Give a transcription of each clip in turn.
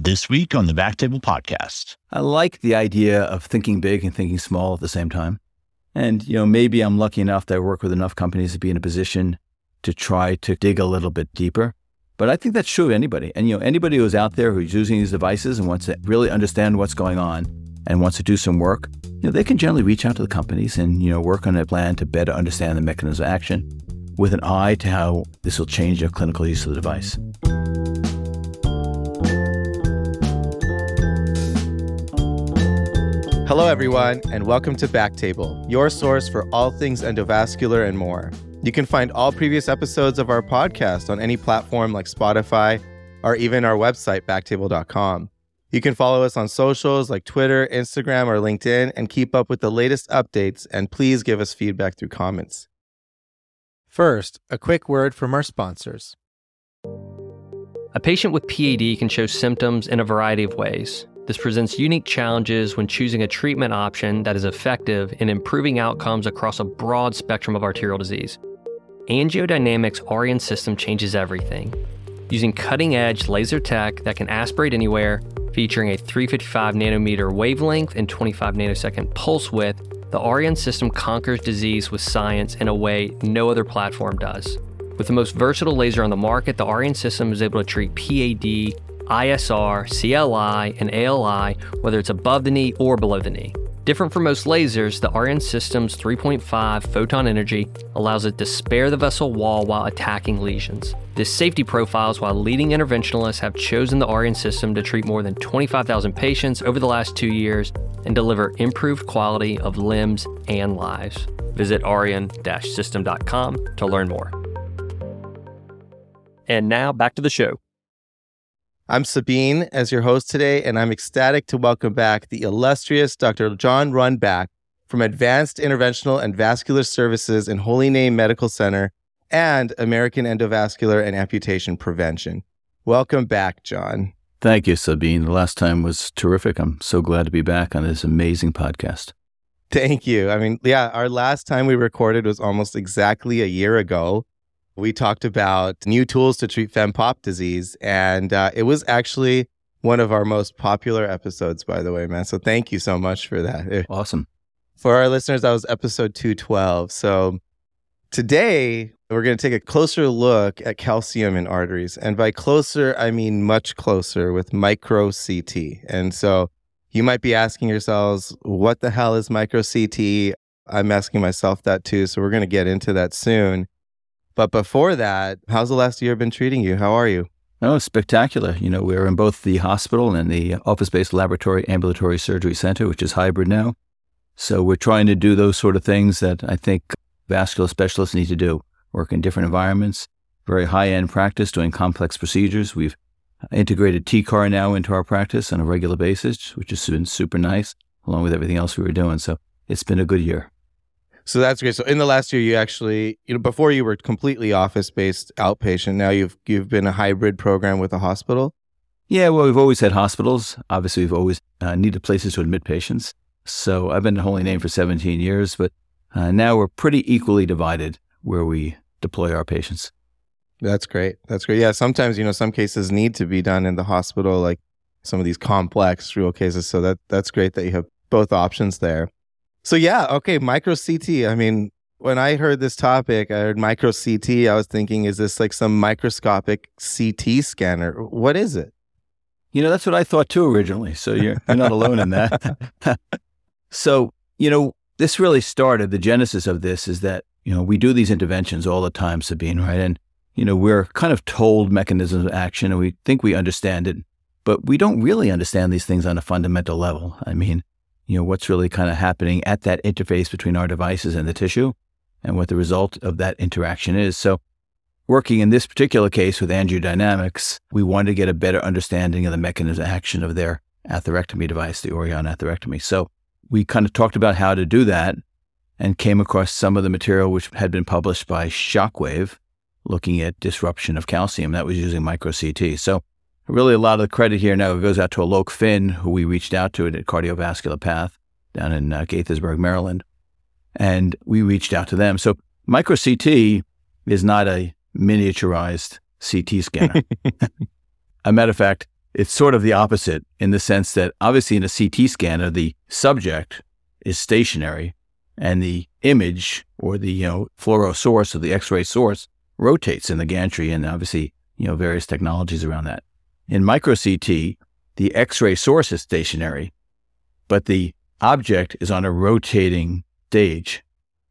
This week on the Backtable Podcast. I like the idea of thinking big and thinking small at the same time. And, you know, maybe I'm lucky enough that I work with enough companies to be in a position to try to dig a little bit deeper. But I think that's true of anybody. And, you know, anybody who's out there who's using these devices and wants to really understand what's going on and wants to do some work, you know, they can generally reach out to the companies and, you know, work on a plan to better understand the mechanism of action with an eye to how this will change their clinical use of the device. Hello, everyone, and welcome to Backtable, your source for all things endovascular and more. You can find all previous episodes of our podcast on any platform like Spotify or even our website, backtable.com. You can follow us on socials like Twitter, Instagram, or LinkedIn and keep up with the latest updates. And please give us feedback through comments. First, a quick word from our sponsors. A patient with PAD can show symptoms in a variety of ways. This presents unique challenges when choosing a treatment option that is effective in improving outcomes across a broad spectrum of arterial disease. AngioDynamics Auryon system changes everything. Using cutting edge laser tech that can aspirate anywhere, featuring a 355 nanometer wavelength and 25 nanosecond pulse width, the Auryon system conquers disease with science in a way no other platform does. With the most versatile laser on the market, the Auryon system is able to treat PAD ISR, CLI, and ALI, whether it's above the knee or below the knee. Different from most lasers, the Auryon system's 3.5 photon energy allows it to spare the vessel wall while attacking lesions. This safety profile is why leading interventionalists have chosen the Auryon system to treat more than 25,000 patients over the last two years and deliver improved quality of limbs and lives. Visit auryon-system.com to learn more. And now back to the show. I'm Sabeen as your host today, and I'm ecstatic to welcome back the illustrious Dr. John Rundback from Advanced Interventional and Vascular Services in Holy Name Medical Center and American Endovascular and Amputation Prevention. Welcome back, John. Thank you, Sabeen. The last time was terrific. I'm so glad to be back on this amazing podcast. Thank you. I mean, yeah, our last time we recorded was almost exactly a year ago we talked about new tools to treat fempop disease. And uh, it was actually one of our most popular episodes, by the way, man. So thank you so much for that. Awesome. For our listeners, that was episode 212. So today, we're going to take a closer look at calcium in arteries. And by closer, I mean much closer with micro CT. And so you might be asking yourselves, what the hell is micro CT? I'm asking myself that too. So we're going to get into that soon. But before that, how's the last year been treating you? How are you? Oh, spectacular. You know, we're in both the hospital and the office based laboratory ambulatory surgery center, which is hybrid now. So we're trying to do those sort of things that I think vascular specialists need to do work in different environments, very high end practice doing complex procedures. We've integrated TCAR now into our practice on a regular basis, which has been super nice, along with everything else we were doing. So it's been a good year. So that's great. So in the last year, you actually, you know, before you were completely office based outpatient. Now you've you've been a hybrid program with a hospital. Yeah, well, we've always had hospitals. Obviously, we've always uh, needed places to admit patients. So I've been at Holy Name for 17 years, but uh, now we're pretty equally divided where we deploy our patients. That's great. That's great. Yeah, sometimes you know some cases need to be done in the hospital, like some of these complex real cases. So that that's great that you have both options there. So yeah, okay, micro CT. I mean, when I heard this topic, I heard micro CT. I was thinking, is this like some microscopic CT scanner? What is it? You know, that's what I thought too originally. So you're, you're not alone in that. so, you know, this really started, the genesis of this is that, you know, we do these interventions all the time, Sabeen, right? And, you know, we're kind of told mechanisms of action and we think we understand it, but we don't really understand these things on a fundamental level. I mean, you know, what's really kind of happening at that interface between our devices and the tissue and what the result of that interaction is. So working in this particular case with AngioDynamics, we wanted to get a better understanding of the mechanism of action of their atherectomy device, the Auryon atherectomy. So we kind of talked about how to do that and came across some of the material which had been published by Shockwave looking at disruption of calcium that was using micro CT. So really a lot of the credit here now goes out to Aloke Finn, who we reached out to at Cardiovascular Path down in uh, Gaithersburg, Maryland. And we reached out to them. So micro CT is not a miniaturized CT scanner. a matter of fact, it's sort of the opposite in the sense that obviously in a CT scanner, the subject is stationary and the image or the, you know, fluoro source or the X-ray source rotates in the gantry and obviously, you know, various technologies around that. In micro CT, the X-ray source is stationary, but the object is on a rotating stage.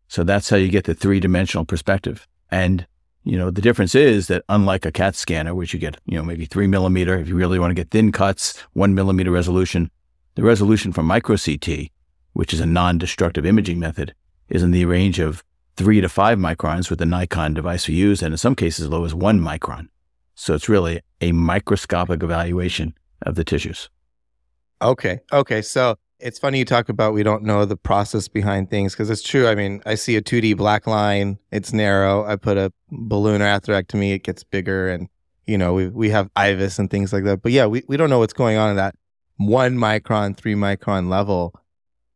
So that's how you get the three-dimensional perspective. And you know, the difference is that unlike a CAT scanner, which you get, you know, maybe three millimeter, if you really want to get thin cuts, one millimeter resolution, the resolution from micro CT, which is a non-destructive imaging method, is in the range of three to five microns with the Nikon device we use, and in some cases as low as one micron. So it's really a microscopic evaluation of the tissues. Okay. Okay. So it's funny you talk about we don't know the process behind things because it's true. I mean, I see a 2D black line, it's narrow. I put a balloon or atherectomy, it gets bigger. And, you know, we, we have IVUS and things like that. But yeah, we, we don't know what's going on in that one micron, three micron level.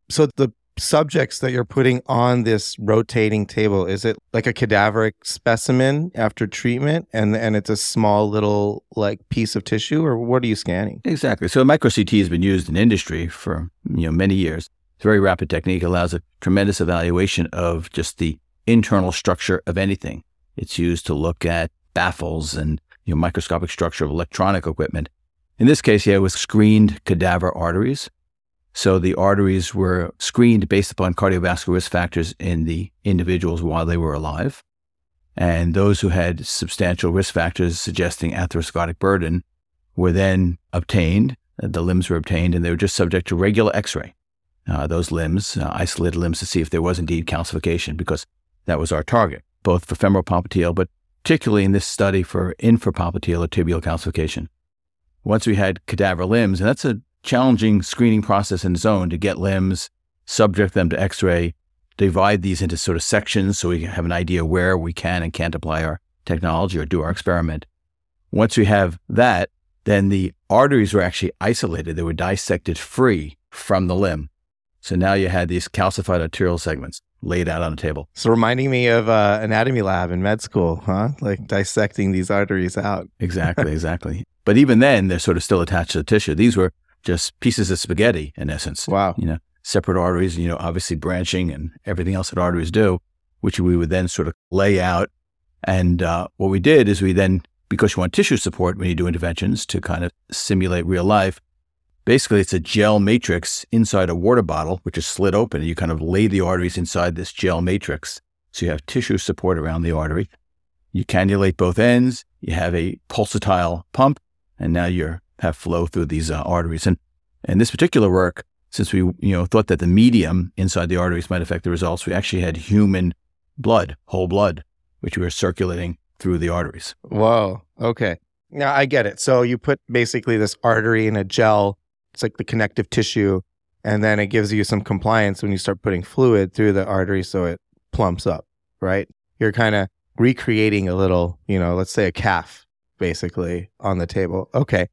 So the subjects that you're putting on this rotating table is it like a cadaveric specimen after treatment and and it's a small little like piece of tissue or what are you scanning? Exactly. So micro ct has been used in industry for you know many years. It's a very rapid technique. Allows a tremendous evaluation of just the internal structure of anything. It's used to look at baffles and you know microscopic structure of electronic equipment. In this case yeah it was screened cadaver arteries so the arteries were screened based upon cardiovascular risk factors in the individuals while they were alive. And those who had substantial risk factors suggesting atherosclerotic burden were then obtained. The limbs were obtained and they were just subject to regular x ray. Uh, those limbs, uh, isolated limbs, to see if there was indeed calcification, because that was our target, both for femoral popliteal, but particularly in this study for infrapopliteal or tibial calcification. Once we had cadaver limbs, and that's a challenging screening process in its own to get limbs, subject them to x ray, divide these into sort of sections so we can have an idea where we can and can't apply our technology or do our experiment. Once we have that, then the arteries were actually isolated. They were dissected free from the limb. So now you had these calcified arterial segments laid out on a table. So reminding me of uh, anatomy lab in med school, huh? Like dissecting these arteries out. exactly, exactly. But even then, they're sort of still attached to the tissue. These were just pieces of spaghetti in essence. Wow. You know, separate arteries, you know, obviously branching and everything else that arteries do, which we would then sort of lay out. And uh, what we did is we then, because you want tissue support when you do interventions to kind of simulate real life, basically it's a gel matrix inside a water bottle, which is slit open. And you kind of lay the arteries inside this gel matrix. So you have tissue support around the artery. You cannulate both ends. You have a pulsatile pump. And now you're have flow through these uh, arteries. And in this particular work, since we you know thought that the medium inside the arteries might affect the results, we actually had human blood, whole blood, which we were circulating through the arteries. Whoa. Okay. Now I get it. So you put basically this artery in a gel. It's like the connective tissue, and then it gives you some compliance when you start putting fluid through the artery, so it plumps up. Right. You're kind of recreating a little, you know, let's say a calf, basically on the table. Okay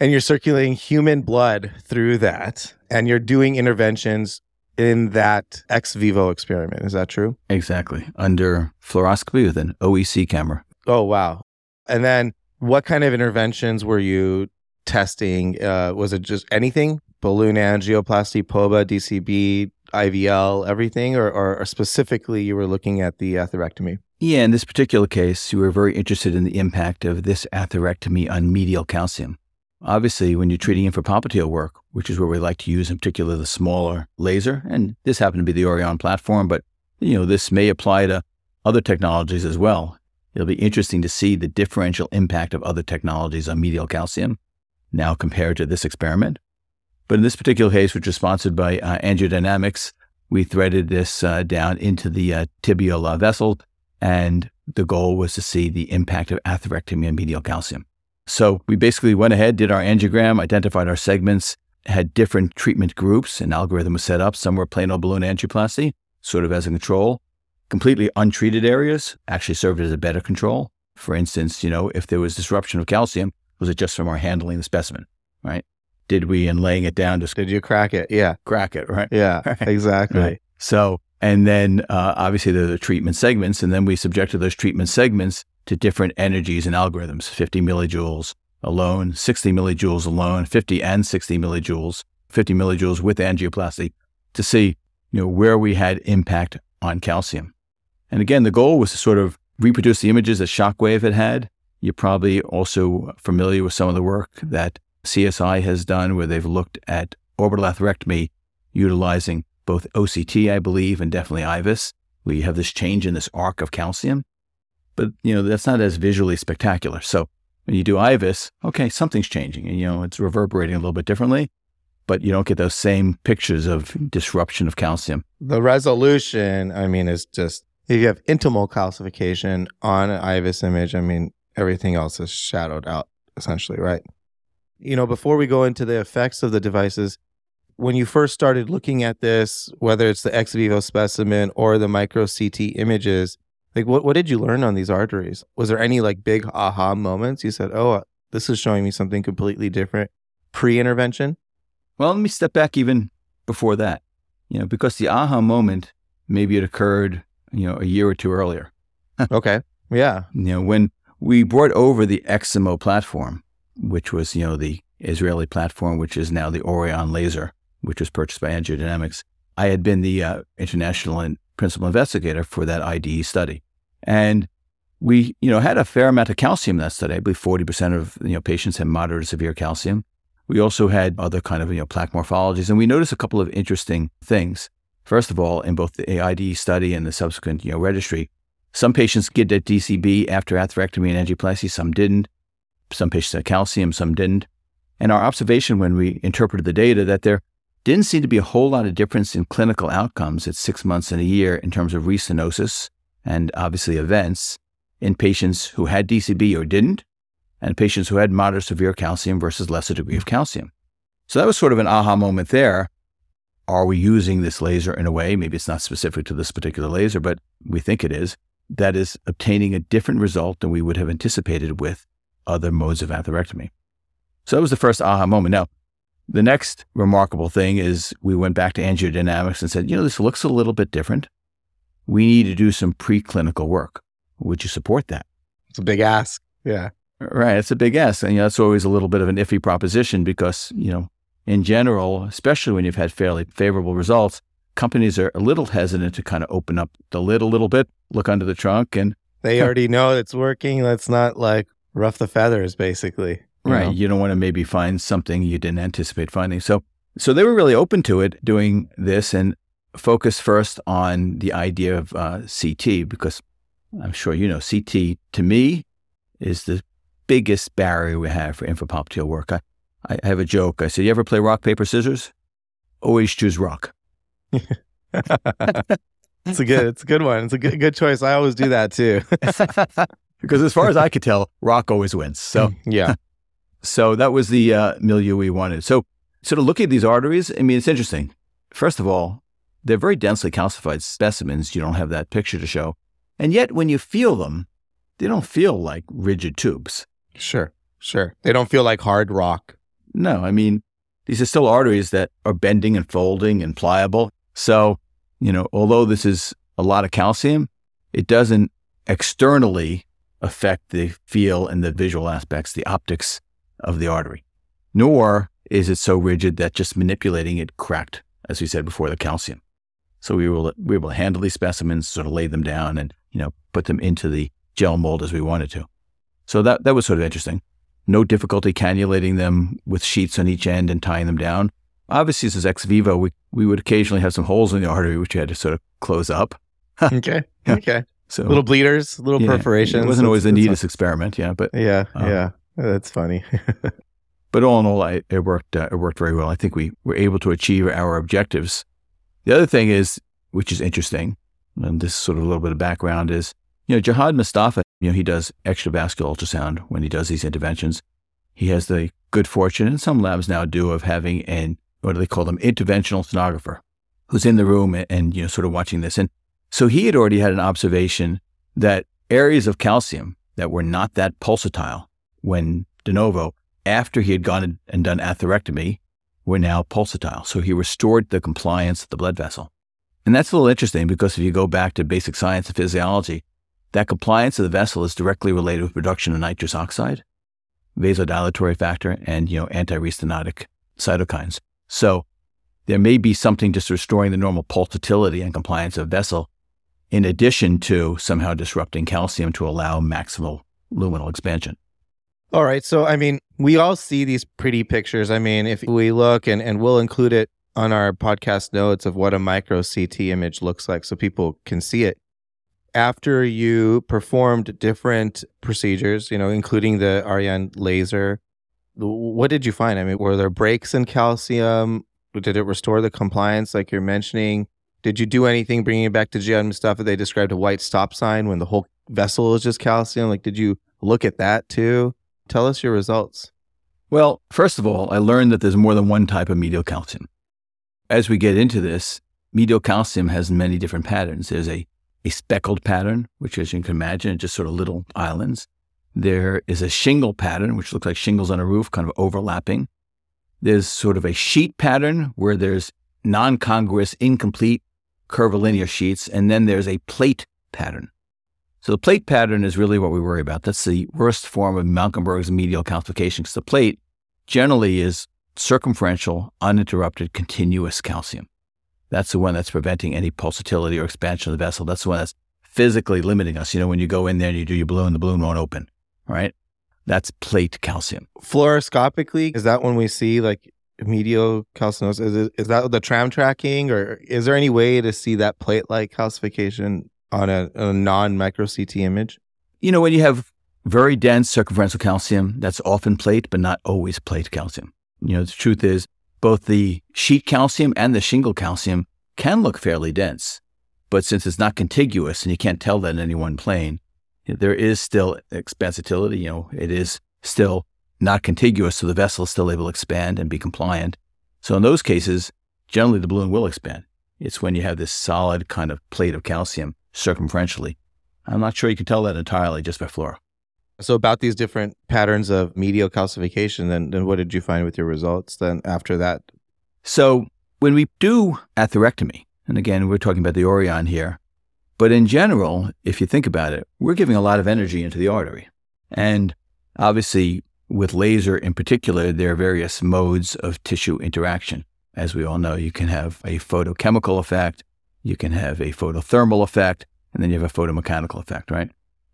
and you're circulating human blood through that and you're doing interventions in that ex vivo experiment. Is that true? Exactly. Under fluoroscopy with an OEC camera. Oh, wow. And then what kind of interventions were you testing? Uh, was it just anything? Balloon angioplasty, POBA, DCB, IVL, everything? Or, or, or specifically, you were looking at the atherectomy? Yeah, in this particular case, you were very interested in the impact of this atherectomy on medial calcium. Obviously, when you're treating infrapopliteal work, which is where we like to use in particular the smaller laser, and this happened to be the Auryon platform, but you know this may apply to other technologies as well. It'll be interesting to see the differential impact of other technologies on medial calcium now compared to this experiment. But in this particular case, which was sponsored by uh, AngioDynamics, we threaded this uh, down into the uh, tibial uh, vessel, and the goal was to see the impact of atherectomy on medial calcium. So we basically went ahead, did our angiogram, identified our segments, had different treatment groups. An algorithm was set up. Some were plain old balloon angioplasty, sort of as a control. Completely untreated areas actually served as a better control. For instance, you know, if there was disruption of calcium, was it just from our handling the specimen, right? Did we, in laying it down, just did you crack it? Yeah, crack it, right? Yeah, exactly. Right. So, and then uh, obviously there are the treatment segments, and then we subjected those treatment segments to different energies and algorithms 50 millijoules, alone, 60 millijoules alone, 50 and 60 millijoules, 50 millijoules with angioplasty to see, you know, where we had impact on calcium. And again, the goal was to sort of reproduce the images that Shockwave had had. You're probably also familiar with some of the work that CSI has done where they've looked at orbital atherectomy utilizing both OCT, I believe, and definitely IVUS. you have this change in this arc of calcium. But, you know, that's not as visually spectacular. So when you do IVUS, okay, something's changing and, you know, it's reverberating a little bit differently, but you don't get those same pictures of disruption of calcium. The resolution, I mean, is just, if you have intimal calcification on an IVUS image, I mean, everything else is shadowed out essentially, right? You know, before we go into the effects of the devices, when you first started looking at this, whether it's the ex vivo specimen or the micro CT images, like what, what did you learn on these arteries? Was there any like big aha moments? You said, oh, this is showing me something completely different pre intervention? Well, let me step back even before that, you know, because the aha moment, maybe it occurred, you know, a year or two earlier. okay. Yeah. You know, when we brought over the Eximo platform, which was, you know, the Israeli platform, which is now the Auryon laser, which was purchased by AngioDynamics. I had been the uh, international and principal investigator for that IDE study. And we, you know, had a fair amount of calcium in that study. I believe 40% of, you know, patients had moderate to severe calcium. We also had other kind of, you know, plaque morphologies. And we noticed a couple of interesting things. First of all, in both the IDE study and the subsequent, you know, registry, some patients get a DCB after atherectomy and angioplasty, some didn't. Some patients had calcium, some didn't. And our observation when we interpreted the data that there didn't seem to be a whole lot of difference in clinical outcomes at six months and a year in terms of restenosis and obviously events in patients who had DCB or didn't, and patients who had moderate severe calcium versus lesser degree of calcium. So that was sort of an aha moment there. Are we using this laser in a way, maybe it's not specific to this particular laser, but we think it is, that is obtaining a different result than we would have anticipated with other modes of atherectomy? So that was the first aha moment. Now, the next remarkable thing is we went back to AngioDynamics and said, you know, this looks a little bit different. We need to do some preclinical work. Would you support that? It's a big ask. Yeah. Right. It's a big ask. And you know, that's always a little bit of an iffy proposition because, you know, in general, especially when you've had fairly favorable results, companies are a little hesitant to kind of open up the lid a little bit, look under the trunk and they already know it's working. Let's not like rough the feathers, basically. You right. Know? You don't want to maybe find something you didn't anticipate finding. So, so they were really open to it doing this and focus first on the idea of uh, CT because I'm sure you know CT to me is the biggest barrier we have for infrapopliteal work. I, I have a joke. I say, "You ever play rock paper scissors? Always choose rock." it's a good. It's a good one. It's a good good choice. I always do that too. because as far as I could tell, rock always wins. So yeah. So that was the uh, milieu we wanted. So, sort of looking at these arteries, I mean, it's interesting. First of all, they're very densely calcified specimens. You don't have that picture to show. And yet, when you feel them, they don't feel like rigid tubes. Sure, sure. They don't feel like hard rock. No, I mean, these are still arteries that are bending and folding and pliable. So, you know, although this is a lot of calcium, it doesn't externally affect the feel and the visual aspects, the optics of the artery. Nor is it so rigid that just manipulating it cracked, as we said before, the calcium. So we were, we were able to handle these specimens, sort of lay them down and, you know, put them into the gel mold as we wanted to. So that, that was sort of interesting. No difficulty cannulating them with sheets on each end and tying them down. Obviously, this is ex vivo. We, we would occasionally have some holes in the artery, which you had to sort of close up. okay. Okay. So little bleeders, little yeah, perforations. It wasn't always the neatest experiment, yeah, but yeah, um, yeah, that's funny. but all in all, I, it worked. Uh, it worked very well. I think we were able to achieve our objectives. The other thing is, which is interesting, and this is sort of a little bit of background is, you know, Jihad Mustapha. You know, he does extravascular ultrasound when he does these interventions. He has the good fortune, and some labs now do, of having an what do they call them, interventional sonographer, who's in the room and, and you know, sort of watching this. And so he had already had an observation that areas of calcium that were not that pulsatile when de novo, after he had gone and done atherectomy, were now pulsatile. So he restored the compliance of the blood vessel. And that's a little interesting because if you go back to basic science and physiology, that compliance of the vessel is directly related with production of nitrous oxide. vasodilatory factor, and you know anti-restenotic cytokines. So there may be something just restoring the normal pulsatility and compliance of vessel, in addition to somehow disrupting calcium to allow maximal luminal expansion. All right. So, I mean, we all see these pretty pictures. I mean, if we look and, and we'll include it on our podcast notes of what a micro CT image looks like so people can see it. After you performed different procedures, you know, including the Auryon laser, what did you find? I mean, were there breaks in calcium? Did it restore the compliance like you're mentioning? Did you do anything bringing it back to GM stuff that they described a white stop sign when the whole vessel is just calcium? Like, did you look at that too? Tell us your results. Well, first of all, I learned that there's more than one type of medial calcium. As we get into this, medial calcium has many different patterns. There's a, a speckled pattern, which, as you can imagine, just sort of little islands. There is a shingle pattern, which looks like shingles on a roof, kind of overlapping. There's sort of a sheet pattern where there's non congruous, incomplete curvilinear sheets. And then there's a plate pattern. So the plate pattern is really what we worry about. That's the worst form of Mönckeberg's medial calcification because the plate generally is circumferential, uninterrupted, continuous calcium. That's the one that's preventing any pulsatility or expansion of the vessel. That's the one that's physically limiting us. You know, when you go in there and you do your balloon, the balloon won't open, right? That's plate calcium. Fluoroscopically, is that when we see like medial calcinosis? Is, it, is that the tram tracking, or is there any way to see that plate like calcification on a, a non micro CT image? You know, when you have very dense circumferential calcium, that's often plate, but not always plate calcium. You know, the truth is, both the sheet calcium and the shingle calcium can look fairly dense. But since it's not contiguous and you can't tell that in any one plane, there is still expansibility. You know, it is still not contiguous, so the vessel is still able to expand and be compliant. So in those cases, generally the balloon will expand. It's when you have this solid kind of plate of calcium circumferentially. I'm not sure you can tell that entirely just by fluoro. So about these different patterns of medial calcification, then, then what did you find with your results then after that? So when we do atherectomy, and again, we're talking about the Auryon here, but in general, if you think about it, we're giving a lot of energy into the artery. And obviously, with laser in particular, there are various modes of tissue interaction. As we all know, you can have a photochemical effect, you can have a photothermal effect, and then you have a photomechanical effect, right?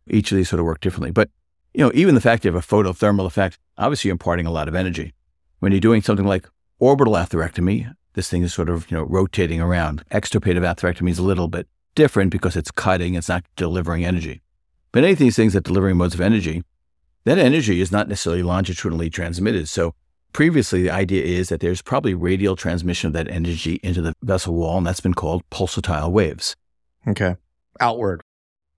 Each of these sort of work differently. But, you know, even the fact you have a photothermal effect, obviously you're imparting a lot of energy. When you're doing something like orbital atherectomy, this thing is sort of, you know, rotating around. Extirpative atherectomy is a little bit different because it's cutting, it's not delivering energy. But any of these things that delivering modes of energy, that energy is not necessarily longitudinally transmitted. So previously, the idea is that there's probably radial transmission of that energy into the vessel wall, and that's been called pulsatile waves. Okay. Outward.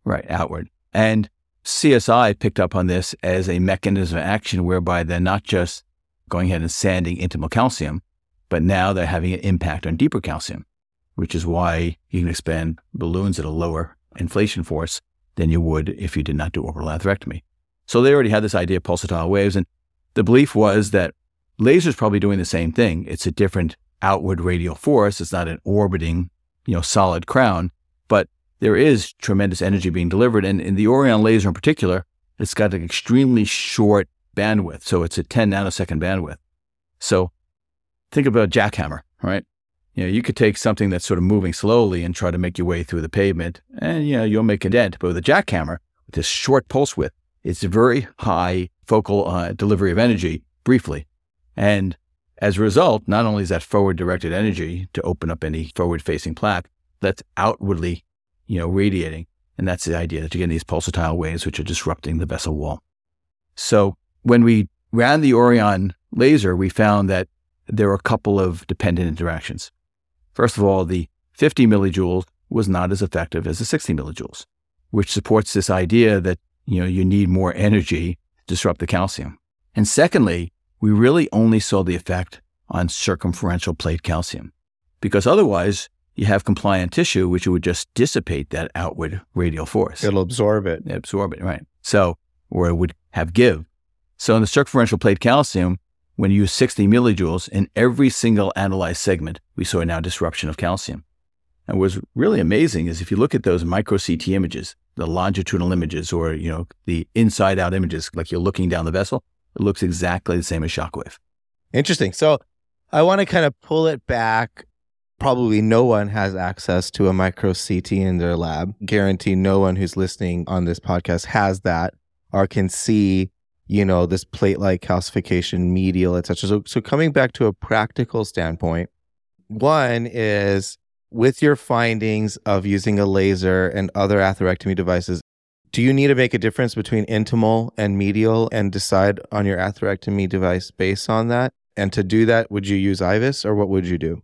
Right, outward. And CSI picked up on this as a mechanism of action whereby they're not just going ahead and sanding intimal calcium, but now they're having an impact on deeper calcium, which is why you can expand balloons at a lower inflation force than you would if you did not do orbital atherectomy. So they already had this idea of pulsatile waves. And the belief was that laser's probably doing the same thing. It's a different outward radial force. It's not an orbiting, you know, solid crown, but there is tremendous energy being delivered. And in the Auryon laser in particular, it's got an extremely short bandwidth. So it's a 10 nanosecond bandwidth. So think about a jackhammer, right? You know, you could take something that's sort of moving slowly and try to make your way through the pavement and, you know, you'll make a dent. But with a jackhammer, with this short pulse width, it's a very high focal uh, delivery of energy briefly. And as a result, not only is that forward directed energy to open up any forward facing plaque, that's outwardly, you know, radiating. And that's the idea that you're getting these pulsatile waves, which are disrupting the vessel wall. So when we ran the Auryon laser, we found that there were a couple of dependent interactions. First of all, the 50 millijoules was not as effective as the 60 millijoules, which supports this idea that you know, you need more energy to disrupt the calcium. And secondly, we really only saw the effect on circumferential plate calcium because otherwise you have compliant tissue, which would just dissipate that outward radial force. It'll absorb it. Absorb it, right. So, or it would have give. So in the circumferential plate calcium, when you use 60 millijoules in every single analyzed segment, we saw now disruption of calcium. And what's really amazing is if you look at those micro CT images, the longitudinal images or, you know, the inside out images, like you're looking down the vessel, It looks exactly the same as shockwave. Interesting. So I want to kind of pull it back. Probably no one has access to a micro CT in their lab. Guarantee no one who's listening on this podcast has that or can see, you know, this plate-like calcification, medial, etc. So, so coming back to a practical standpoint, one is with your findings of using a laser and other atherectomy devices, do you need to make a difference between intimal and medial and decide on your atherectomy device based on that? And to do that, would you use IVUS or what would you do?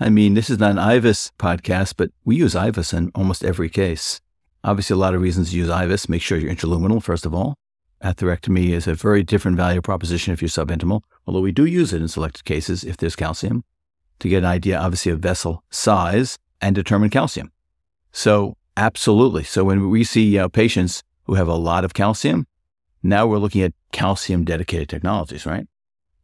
I mean, this is not an IVUS podcast, but we use IVUS in almost every case. Obviously, a lot of reasons to use IVUS. Make sure you're intraluminal, first of all. Atherectomy is a very different value proposition if you're subintimal, although we do use it in selected cases if there's calcium to get an idea, obviously, of vessel size and determine calcium. So, absolutely. So, when we see uh, patients who have a lot of calcium, now we're looking at calcium dedicated technologies, right?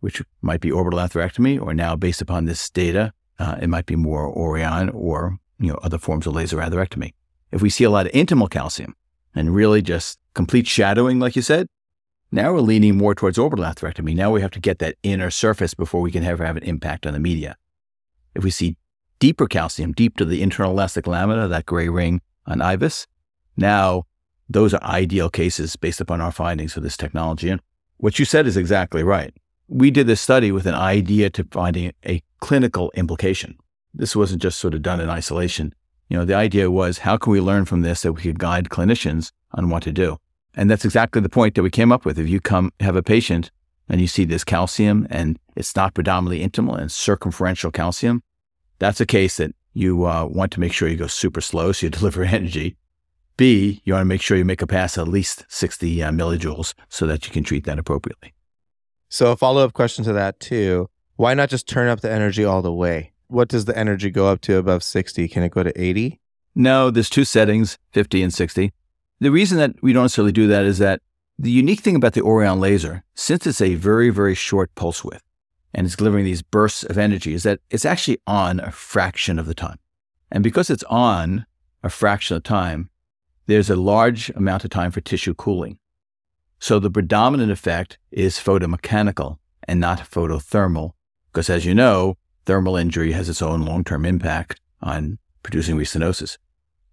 Which might be orbital atherectomy, or now based upon this data, uh, it might be more Auryon or you know other forms of laser atherectomy. If we see a lot of intimal calcium and really just complete shadowing, like you said, now we're leaning more towards orbital atherectomy. Now we have to get that inner surface before we can ever have an impact on the media. If we see deeper calcium, deep to the internal elastic lamina, that gray ring on IVUS, now those are ideal cases based upon our findings of this technology. And what you said is exactly right. We did this study with an idea to finding a clinical implication. This wasn't just sort of done in isolation. You know, the idea was how can we learn from this that we could guide clinicians on what to do? And that's exactly the point that we came up with. If you come have a patient and you see this calcium and it's not predominantly intimal and circumferential calcium, that's a case that you uh, want to make sure you go super slow so you deliver energy. B, you want to make sure you make a pass at least 60 uh, millijoules so that you can treat that appropriately. So, a follow up question to that, too. Why not just turn up the energy all the way? What does the energy go up to above 60? Can it go to 80? No, there's two settings, 50 and 60. The reason that we don't necessarily do that is that the unique thing about the Auryon laser, since it's a very, very short pulse width and it's delivering these bursts of energy, is that it's actually on a fraction of the time. And because it's on a fraction of the time, there's a large amount of time for tissue cooling. So the predominant effect is photomechanical and not photothermal, because as you know, thermal injury has its own long term impact on producing restenosis.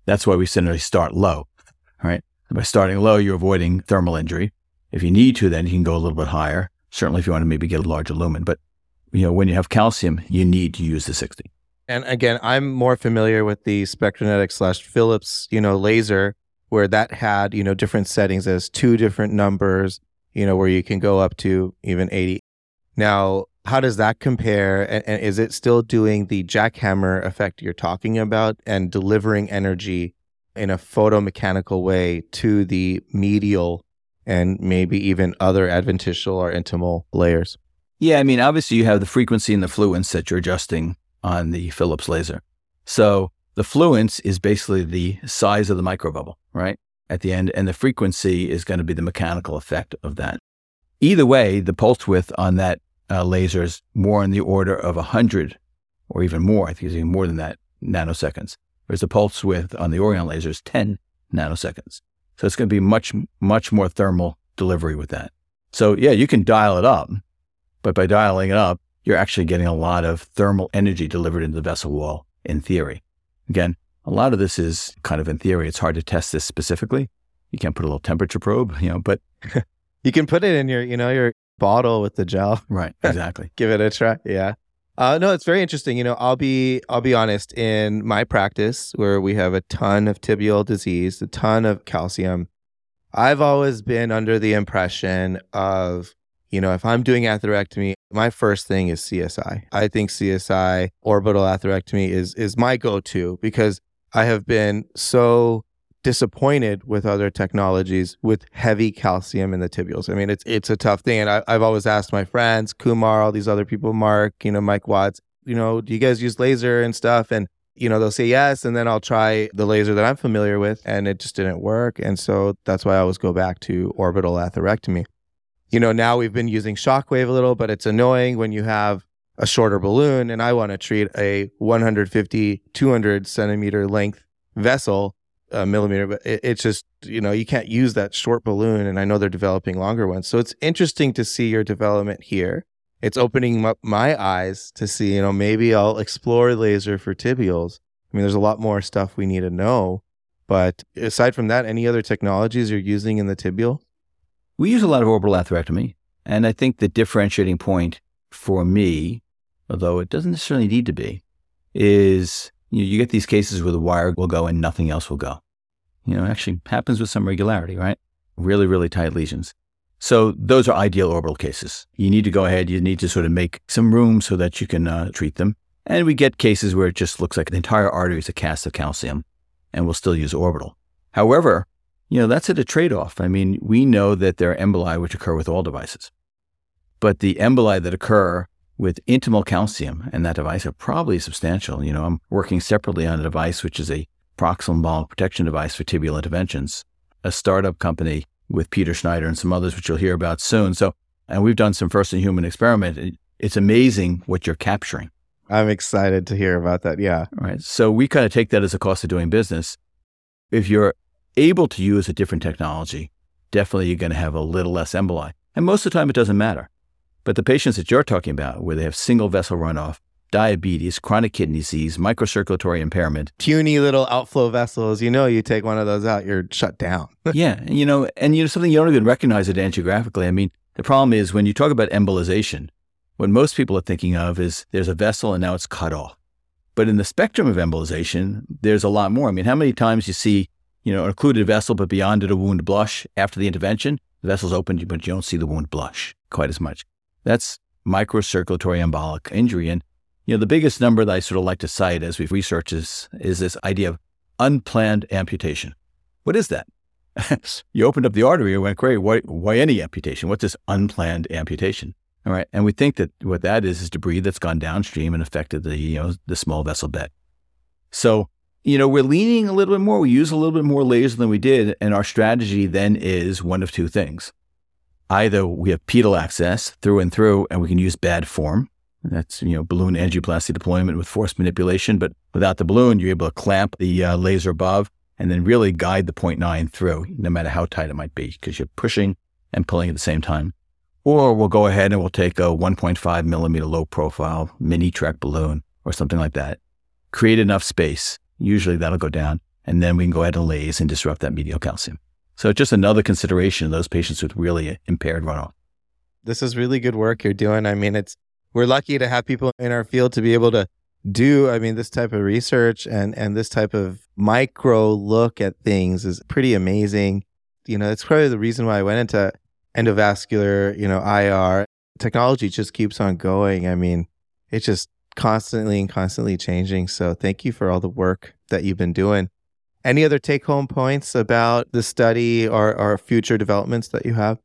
That's why we generally start low, right? By starting low, you're avoiding thermal injury. If you need to, then you can go a little bit higher. Certainly, if you want to maybe get a larger lumen. But you know, when you have calcium, you need to use the 60. And again, I'm more familiar with the Spectranetics slash Philips, you know, laser, where that had, you know, different settings as two different numbers, you know, where you can go up to even 80. Now, how does that compare? And, and is it still doing the jackhammer effect you're talking about and delivering energy in a photomechanical way to the medial and maybe even other adventitial or intimal layers? Yeah, I mean, obviously you have the frequency and the fluence that you're adjusting on the Philips laser. So the fluence is basically the size of the microbubble, right? At the end, and the frequency is going to be the mechanical effect of that. Either way, the pulse width on that uh, laser is more in the order of 100 or even more. I think it's even more than that nanoseconds. Whereas the pulse width on the Auryon laser is 10 nanoseconds. So it's going to be much, much more thermal delivery with that. So yeah, you can dial it up, but by dialing it up, you're actually getting a lot of thermal energy delivered into the vessel wall in theory. Again, a lot of this is kind of in theory. It's hard to test this specifically. You can't put a little temperature probe, you know, but you can put it in your, you know, your bottle with the gel. Right. Exactly. Give it a try. Yeah. Uh, no, it's very interesting. You know, I'll be I'll be honest. In my practice, where we have a ton of tibial disease, a ton of calcium, I've always been under the impression of, you know, if I'm doing atherectomy, my first thing is CSI. I think CSI orbital atherectomy is is my go-to because I have been so disappointed with other technologies with heavy calcium in the tibials. I mean, it's it's a tough thing, and I, have always asked my friends, Kumar, all these other people, Mark, you know, Mike Watts, you know, do you guys use laser and stuff? And you know, they'll say yes, and then I'll try the laser that I'm familiar with, and it just didn't work, and so that's why I always go back to orbital atherectomy. You know, now we've been using shockwave a little, but it's annoying when you have a shorter balloon, and I want to treat a 150, 200 centimeter length vessel a millimeter, but it, it's just, you know, you can't use that short balloon. And I know they're developing longer ones. So it's interesting to see your development here. It's opening up my eyes to see, you know, maybe I'll explore laser for tibials. I mean, there's a lot more stuff we need to know. But aside from that, any other technologies you're using in the tibial? We use a lot of orbital atherectomy. And I think the differentiating point for me, although it doesn't necessarily need to be, is you, know, you get these cases where the wire will go and nothing else will go. You know, actually happens with some regularity, right? Really, really tight lesions. So those are ideal orbital cases. You need to go ahead, you need to sort of make some room so that you can uh, treat them. And we get cases where it just looks like the entire artery is a cast of calcium and we'll still use orbital. However, you know, that's at a trade off. I mean, we know that there are emboli which occur with all devices, but the emboli that occur with intimal calcium and that device are probably substantial. You know, I'm working separately on a device which is a proximal embolic protection device for tibial interventions, a startup company with Peter Schneider and some others, which you'll hear about soon. So, and we've done some first in human experiment. It's amazing what you're capturing. I'm excited to hear about that. Yeah. Right. So we kind of take that as a cost of doing business. If you're able to use a different technology, definitely you're going to have a little less emboli. And most of the time, it doesn't matter. But the patients that you're talking about, where they have single vessel runoff, diabetes, chronic kidney disease, microcirculatory impairment, puny little outflow vessels, you know, you take one of those out, you're shut down. yeah. You know, and you know, something you don't even recognize it angiographically. I mean, the problem is when you talk about embolization, what most people are thinking of is there's a vessel and now it's cut off. But in the spectrum of embolization, there's a lot more. I mean, how many times you see, you know, an occluded vessel, but beyond it a wound blush after the intervention, the vessel's opened, but you don't see the wound blush quite as much. That's microcirculatory embolic injury. And, you know, the biggest number that I sort of like to cite as we've researched is, is this idea of unplanned amputation. What is that? you opened up the artery and went, great, why, why any amputation? What's this unplanned amputation? All right. And we think that what that is is debris that's gone downstream and affected the, you know, the small vessel bed. So, you know, we're leaning a little bit more. We use a little bit more laser than we did. And our strategy then is one of two things. Either we have pedal access through and through, and we can use bad form. That's, you know, balloon angioplasty deployment with force manipulation. But without the balloon, you're able to clamp the uh, laser above and then really guide the 0.9 through, no matter how tight it might be, because you're pushing and pulling at the same time. Or we'll go ahead and we'll take a 1.5 millimeter low profile mini Trek balloon or something like that, create enough space. Usually that'll go down. And then we can go ahead and lase and disrupt that medial calcium. So just another consideration of those patients with really impaired runoff. This is really good work you're doing. I mean, it's we're lucky to have people in our field to be able to do i mean this type of research and and this type of micro look at things is pretty amazing you know it's probably the reason why i went into endovascular, you know, IR. Technology just keeps on going. I mean, it's just constantly and constantly changing. So thank you for all the work that you've been doing. Any other take home points about the study or, or future developments that you have?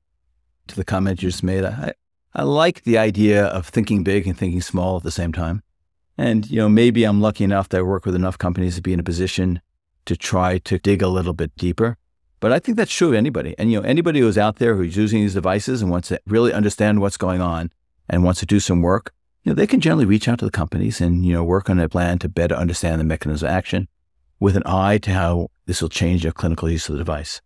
To the comment you just made, I, I like the idea of thinking big and thinking small at the same time. And, you know, maybe I'm lucky enough that I work with enough companies to be in a position to try to dig a little bit deeper. But I think that's true of anybody. And, you know, anybody who's out there who's using these devices and wants to really understand what's going on and wants to do some work, you know, they can generally reach out to the companies and, you know, work on a plan to better understand the mechanism of action with an eye to how this will change the clinical use of the device.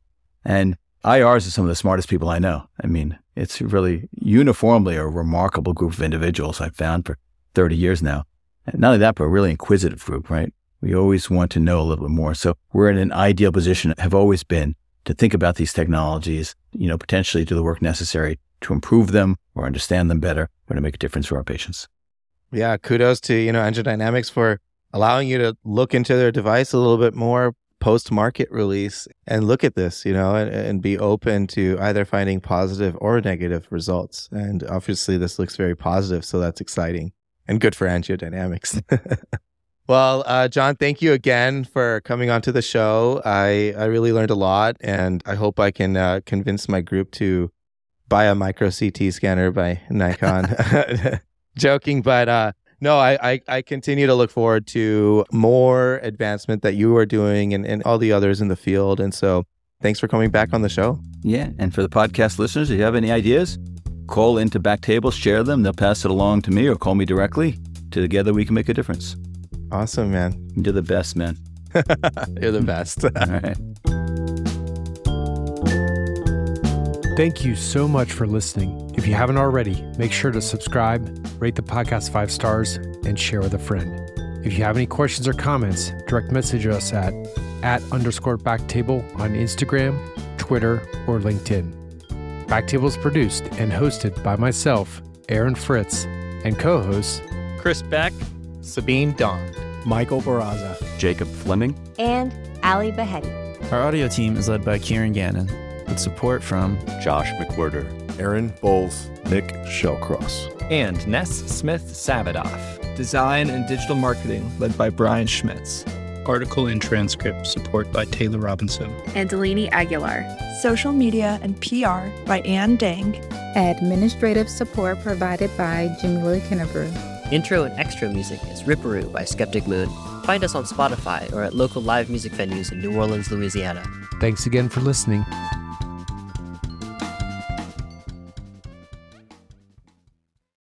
And IRs are some of the smartest people I know. I mean, it's really uniformly a remarkable group of individuals I've found for 30 years now. And not only that, but a really inquisitive group, right? We always want to know a little bit more. So we're in an ideal position, have always been to think about these technologies, you know, potentially do the work necessary to improve them or understand them better or to make a difference for our patients. Yeah, kudos to, you know, AngioDynamics for allowing you to look into their device a little bit more post market release and look at this, you know, and, and, be open to either finding positive or negative results. And obviously, this looks very positive. So that's exciting and good for AngioDynamics. Well, uh, John, thank you again for coming onto the show. I, I really learned a lot, and I hope I can uh, convince my group to buy a micro CT scanner by Nikon. Joking, but uh, no, I, I, I, continue to look forward to more advancement that you are doing and, and all the others in the field. And so thanks for coming back on the show. Yeah. And for the podcast listeners, if you have any ideas, call into Backtable, share them. They'll pass it along to me or call me directly. Together we can make a difference. Awesome, man. You're the best, man. You're the best. All right. Thank you so much for listening. If you haven't already, make sure to subscribe, rate the podcast five stars, and share with a friend. If you have any questions or comments, direct message us at at underscore backtable on Instagram, Twitter, or LinkedIn. Backtable is produced and hosted by myself, Aaron Fritts, and co-hosts Chris Beck, Sabeen Dhand, Michael Barraza, Jacob Fleming, and Ali Baheti. Our audio team is led by Kieran Gannon, with support from Josh McWhirter, Aaron Bowles, Nick Shellcross, and Ness Smith Savadoff. Design and digital marketing led by Brian Schmitz. Article and transcript support by Taylor Robinson. And Delaney Aguilar. Social media and PR by Ann Dang. Administrative support provided by Jamila Kennebrew. Intro and extra music is Ripperoo by Skeptic Moon. Find us on Spotify or at local live music venues in New Orleans, Louisiana. Thanks again for listening.